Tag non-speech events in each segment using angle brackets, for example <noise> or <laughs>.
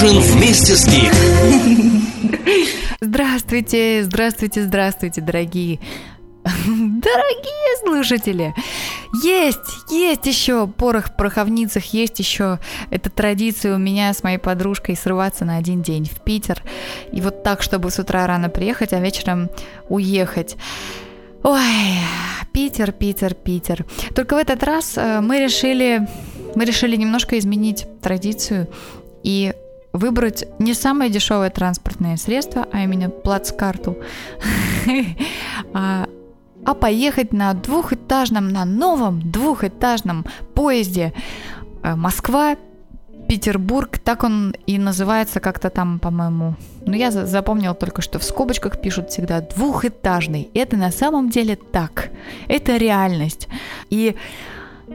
Ужин вместе с Гик. Здравствуйте, здравствуйте, здравствуйте, дорогие Дорогие слушатели, есть, есть еще порох в пороховницах, есть еще эта традиция у меня с моей подружкой срываться на один день в Питер. И вот так, чтобы с утра рано приехать, а вечером уехать. Ой, Питер, Питер, Питер. Только в этот раз э, мы решили, мы решили немножко изменить традицию и выбрать не самое дешевое транспортное средство, а именно плацкарту, <laughs> а, а поехать на двухэтажном, на новом двухэтажном поезде э, Москва, Петербург, так он и называется как-то там, по-моему. Ну, я запомнила только, что в скобочках пишут всегда двухэтажный. Это на самом деле так. Это реальность. И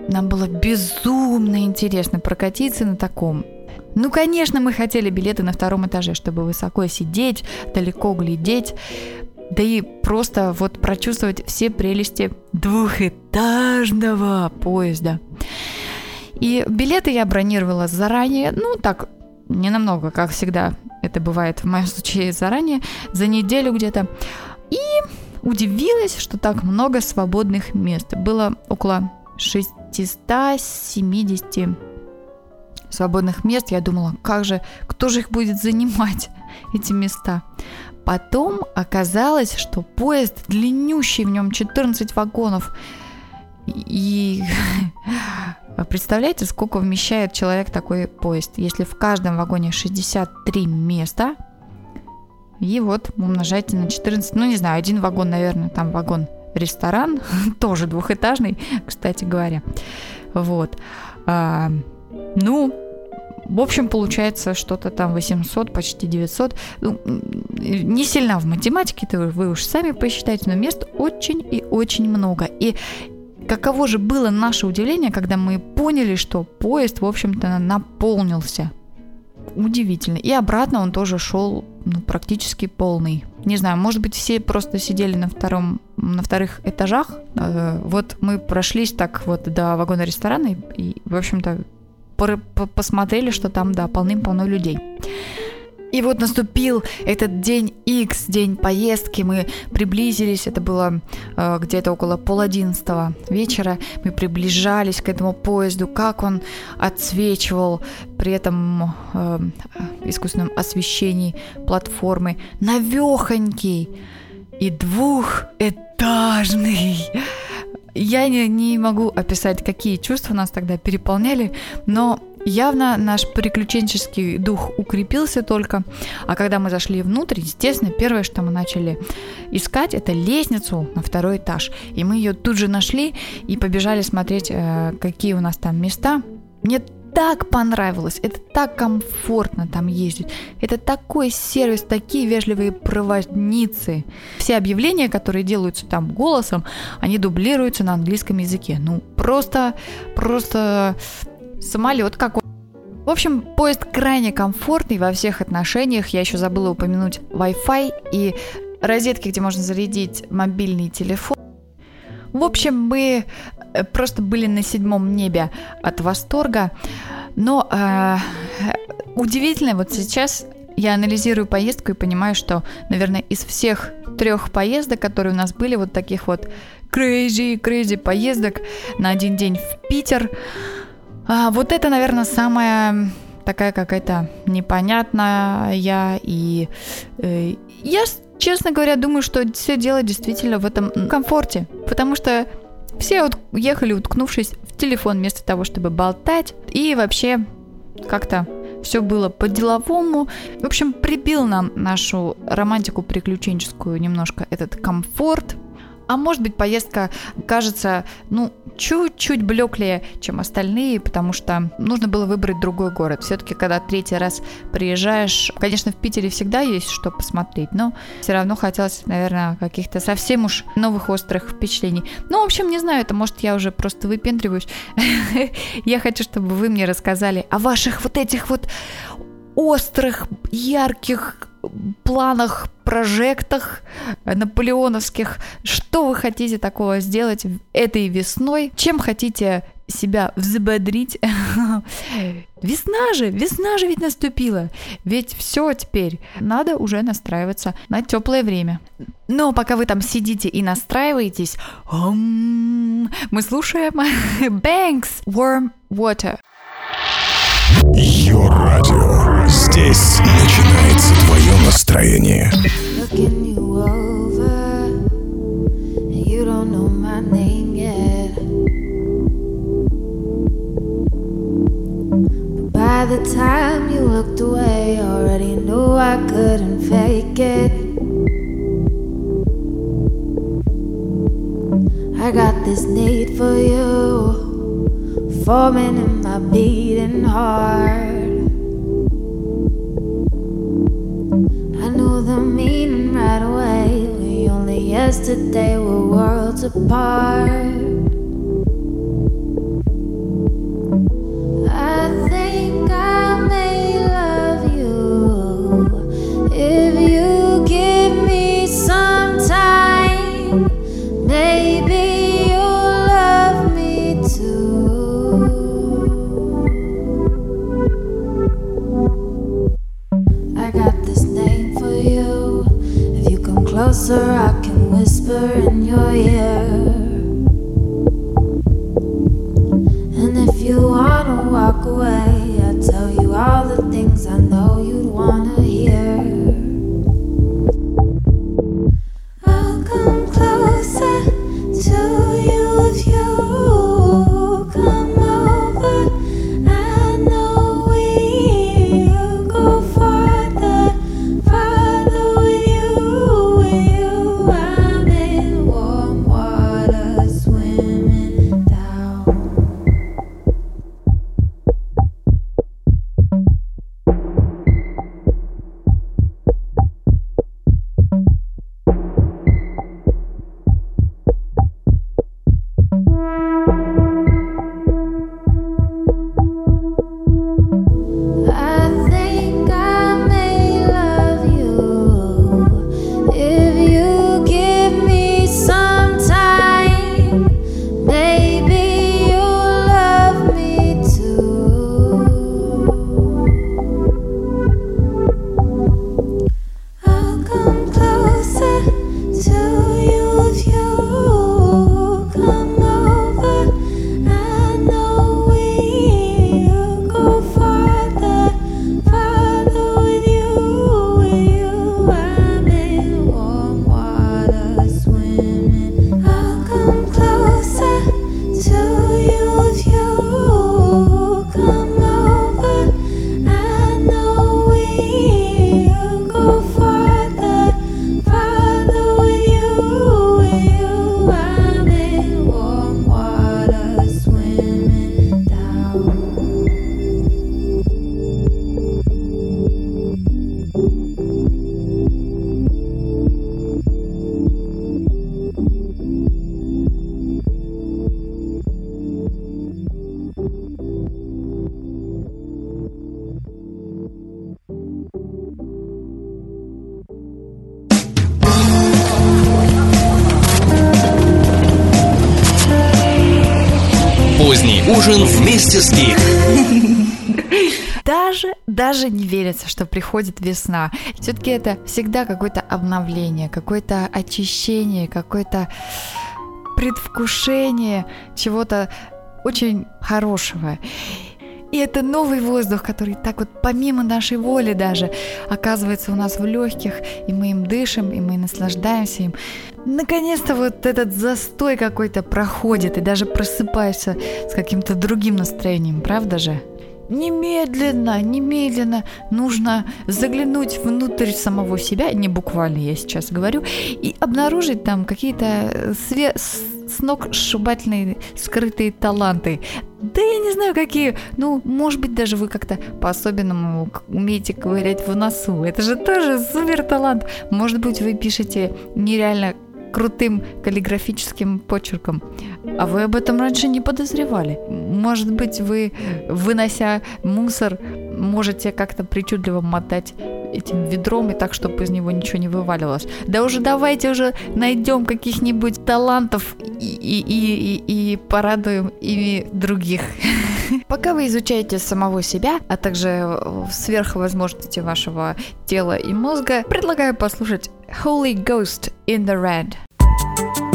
нам было безумно интересно прокатиться на таком. Ну, конечно, мы хотели билеты на втором этаже, чтобы высоко сидеть, далеко глядеть, да и просто вот прочувствовать все прелести двухэтажного поезда. И билеты я бронировала заранее, ну так, не намного, как всегда это бывает в моем случае заранее, за неделю где-то. И удивилась, что так много свободных мест. Было около 670 свободных мест. Я думала, как же, кто же их будет занимать, <laughs> эти места? Потом оказалось, что поезд длиннющий, в нем 14 вагонов. И <laughs> представляете, сколько вмещает человек такой поезд? Если в каждом вагоне 63 места, и вот умножайте на 14, ну не знаю, один вагон, наверное, там вагон ресторан, <laughs> тоже двухэтажный, кстати говоря. Вот. Ну, в общем, получается что-то там 800, почти 900. Ну, не сильно в математике, это вы уж сами посчитайте, но мест очень и очень много. И каково же было наше удивление, когда мы поняли, что поезд, в общем-то, наполнился. Удивительно. И обратно он тоже шел ну, практически полный. Не знаю, может быть, все просто сидели на втором, на вторых этажах. Э, вот мы прошлись так вот до вагона ресторана, и, и в общем-то, посмотрели, что там, да, полным-полно людей. И вот наступил этот день X, день поездки, мы приблизились, это было э, где-то около пол одиннадцатого вечера, мы приближались к этому поезду, как он отсвечивал при этом э, искусственном освещении платформы, навехонький и двухэтажный. Я не, не могу описать, какие чувства нас тогда переполняли, но явно наш приключенческий дух укрепился только. А когда мы зашли внутрь, естественно, первое, что мы начали искать, это лестницу на второй этаж. И мы ее тут же нашли и побежали смотреть, э, какие у нас там места. Мне так понравилось, это так комфортно там ездить, это такой сервис, такие вежливые проводницы. Все объявления, которые делаются там голосом, они дублируются на английском языке. Ну, просто, просто самолет какой. В общем, поезд крайне комфортный во всех отношениях. Я еще забыла упомянуть Wi-Fi и розетки, где можно зарядить мобильный телефон. В общем, мы просто были на седьмом небе от восторга. Но э, удивительно, вот сейчас я анализирую поездку и понимаю, что, наверное, из всех трех поездок, которые у нас были, вот таких вот crazy, crazy поездок на один день в Питер, а, вот это, наверное, самая такая какая-то непонятная и э, я честно говоря, думаю, что все дело действительно в этом комфорте. Потому что все вот ехали, уткнувшись в телефон, вместо того, чтобы болтать. И вообще как-то все было по-деловому. В общем, прибил нам нашу романтику приключенческую немножко этот комфорт. А может быть, поездка кажется, ну, чуть-чуть блеклее, чем остальные, потому что нужно было выбрать другой город. Все-таки, когда третий раз приезжаешь, конечно, в Питере всегда есть что посмотреть, но все равно хотелось, наверное, каких-то совсем уж новых острых впечатлений. Ну, в общем, не знаю, это может я уже просто выпендриваюсь. <laughs> Я хочу, чтобы вы мне рассказали о ваших вот этих вот острых, ярких планах, прожектах наполеоновских. Что вы хотите такого сделать этой весной? Чем хотите себя взбодрить. <laughs> Весна же, весна же ведь наступила. Ведь все теперь, надо уже настраиваться на теплое время. Но пока вы там сидите и настраиваетесь, мы слушаем <laughs> Banks Warm Water. Йо-радио. Здесь начинается твое настроение. By the time you looked away, already knew I couldn't fake it. I got this need for you forming in my beating heart. I knew the meaning right away. We only yesterday were worlds apart. Closer, I can whisper in your ear. Ужин вместе с Гик. Даже, даже не верится, что приходит весна. Все-таки это всегда какое-то обновление, какое-то очищение, какое-то предвкушение чего-то очень хорошего. И это новый воздух, который так вот помимо нашей воли даже оказывается у нас в легких, и мы им дышим, и мы наслаждаемся им. Наконец-то вот этот застой какой-то проходит, и даже просыпаешься с каким-то другим настроением, правда же? Немедленно, немедленно нужно заглянуть внутрь самого себя, не буквально я сейчас говорю, и обнаружить там какие-то све- сногсшибательные скрытые таланты. Да я не знаю какие, ну, может быть, даже вы как-то по-особенному умеете ковырять в носу. Это же тоже супер талант. Может быть, вы пишете нереально крутым каллиграфическим почерком. А вы об этом раньше не подозревали. Может быть, вы, вынося мусор, можете как-то причудливо мотать этим ведром и так, чтобы из него ничего не вываливалось. Да уже давайте уже найдем каких-нибудь талантов и, и, и, и, порадуем ими других. <laughs> Пока вы изучаете самого себя, а также сверхвозможности вашего тела и мозга, предлагаю послушать Holy Ghost in the Red.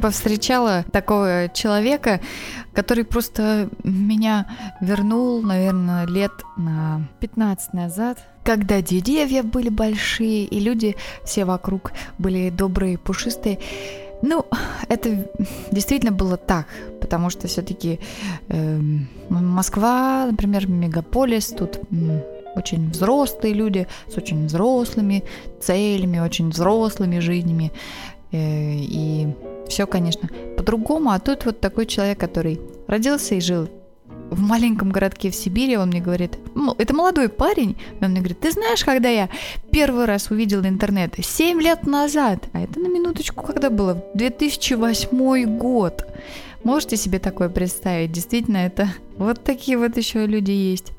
Повстречала такого человека, который просто меня вернул, наверное, лет на 15 назад, когда деревья были большие, и люди все вокруг были добрые, пушистые. Ну, это действительно было так, потому что все-таки э, Москва, например, мегаполис, тут очень взрослые люди с очень взрослыми целями, очень взрослыми жизнями. Э, и все, конечно, по-другому. А тут вот такой человек, который родился и жил в маленьком городке в Сибири, он мне говорит, это молодой парень, он мне говорит, ты знаешь, когда я первый раз увидел интернет? Семь лет назад, а это на минуточку когда было? 2008 год. Можете себе такое представить? Действительно, это <laughs> вот такие вот еще люди есть.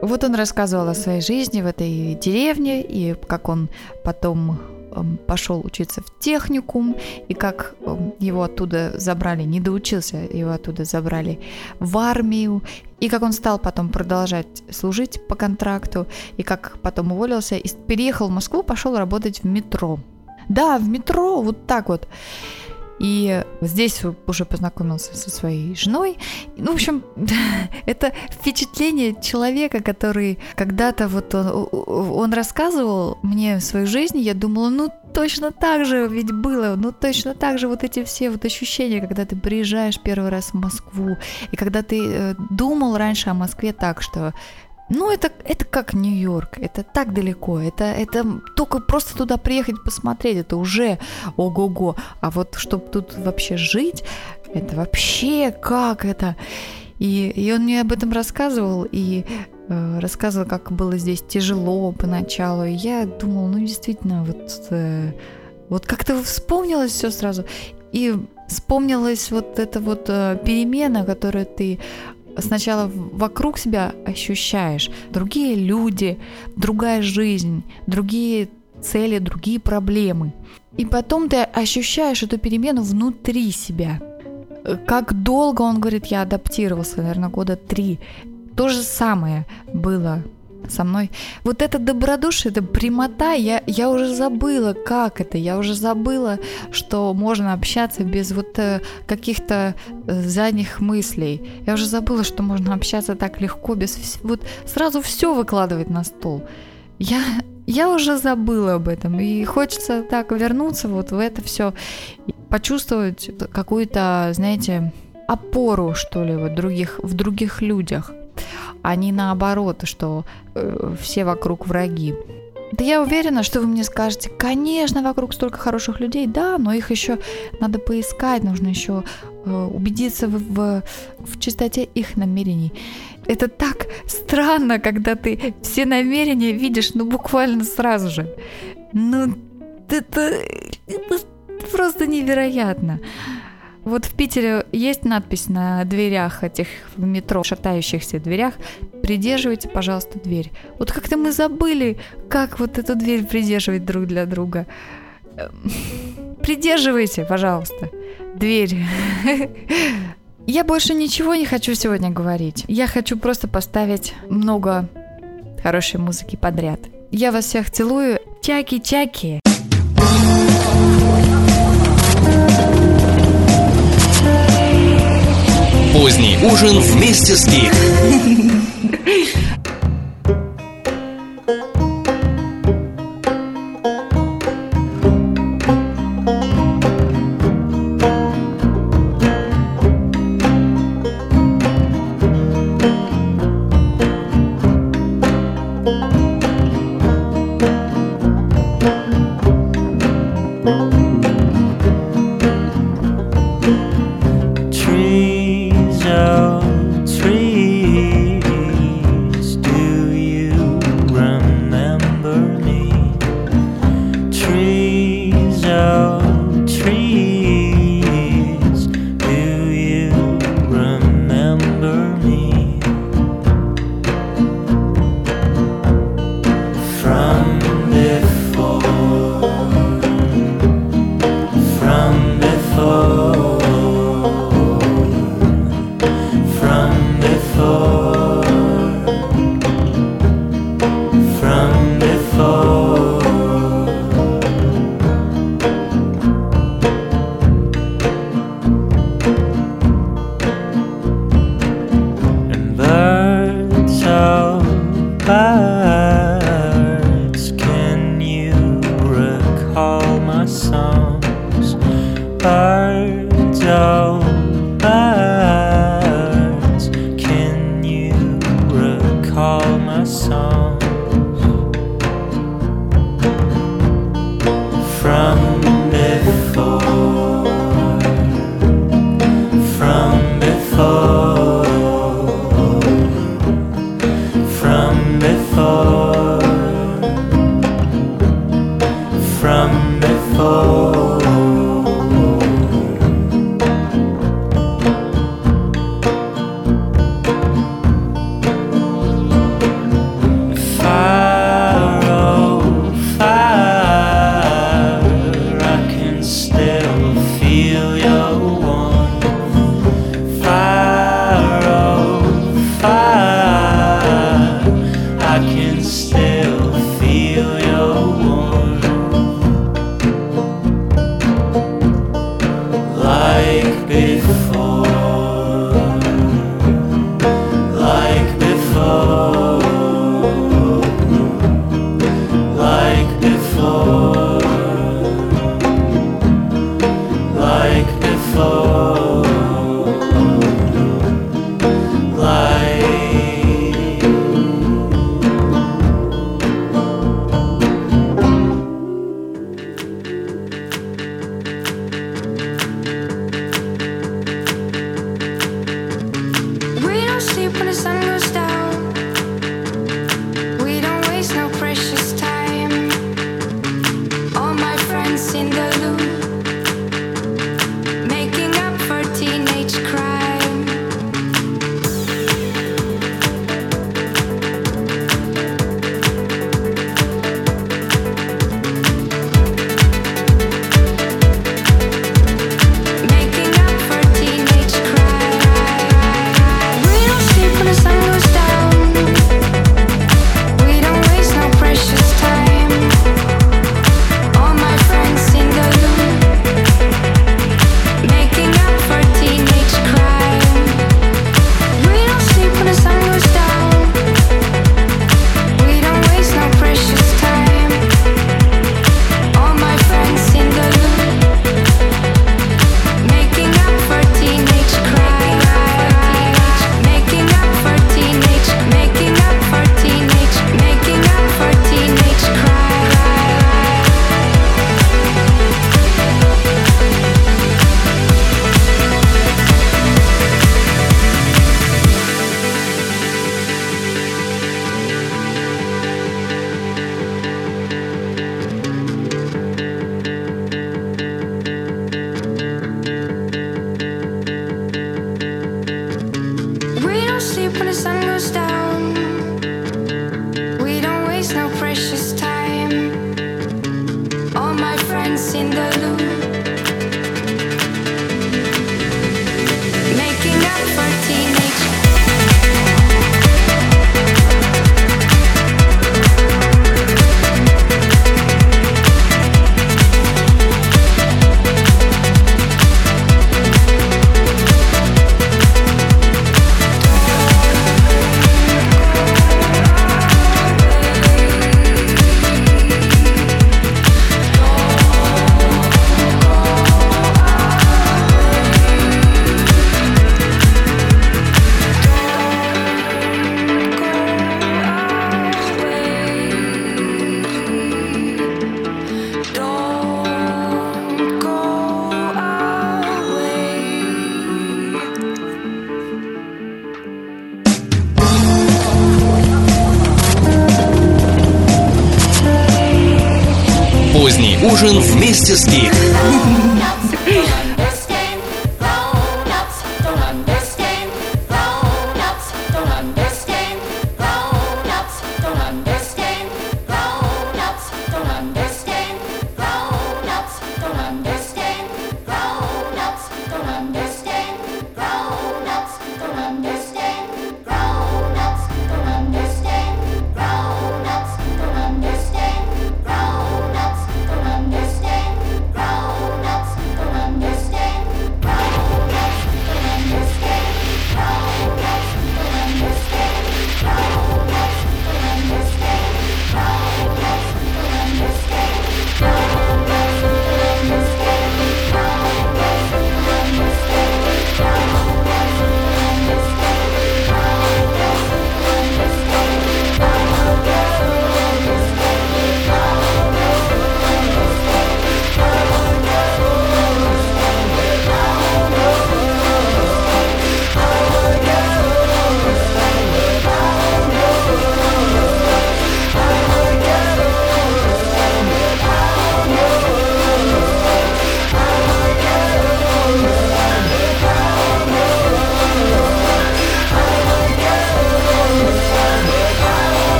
Вот он рассказывал о своей жизни в этой деревне и как он потом пошел учиться в техникум, и как эм, его оттуда забрали, не доучился, его оттуда забрали в армию, и как он стал потом продолжать служить по контракту, и как потом уволился, и переехал в Москву, пошел работать в метро. Да, в метро, вот так вот. И здесь уже познакомился со своей женой. Ну, в общем, <laughs> это впечатление человека, который когда-то вот он, он рассказывал мне свою жизнь, я думала, ну точно так же ведь было, ну точно так же вот эти все вот ощущения, когда ты приезжаешь первый раз в Москву, и когда ты э, думал раньше о Москве так, что ну, это, это как Нью-Йорк, это так далеко, это, это только просто туда приехать посмотреть, это уже ого-го. А вот чтобы тут вообще жить, это вообще как это? И, и он мне об этом рассказывал, и э, рассказывал, как было здесь тяжело поначалу. И я думала, ну, действительно, вот, э, вот как-то вспомнилось все сразу. И вспомнилась вот эта вот э, перемена, которую ты сначала вокруг себя ощущаешь другие люди, другая жизнь, другие цели, другие проблемы. И потом ты ощущаешь эту перемену внутри себя. Как долго, он говорит, я адаптировался, наверное, года три. то же самое было со мной. Вот это добродушие, это прямота, я, я уже забыла, как это, я уже забыла, что можно общаться без вот э, каких-то э, задних мыслей. Я уже забыла, что можно общаться так легко, без вот сразу все выкладывать на стол. Я, я уже забыла об этом, и хочется так вернуться вот в это все, почувствовать какую-то, знаете, опору, что ли, вот других, в других людях а не наоборот, что э, все вокруг враги. Да я уверена, что вы мне скажете, конечно, вокруг столько хороших людей, да, но их еще надо поискать, нужно еще э, убедиться в, в, в чистоте их намерений. Это так странно, когда ты все намерения видишь, ну, буквально сразу же. Ну, это, это просто невероятно. Вот в Питере есть надпись на дверях этих метро, шатающихся дверях «Придерживайте, пожалуйста, дверь». Вот как-то мы забыли, как вот эту дверь придерживать друг для друга. Эм, <laughs> придерживайте, пожалуйста, дверь. <laughs> Я больше ничего не хочу сегодня говорить. Я хочу просто поставить много хорошей музыки подряд. Я вас всех целую. Чаки-чаки. Поздний ужин вместе с Гик.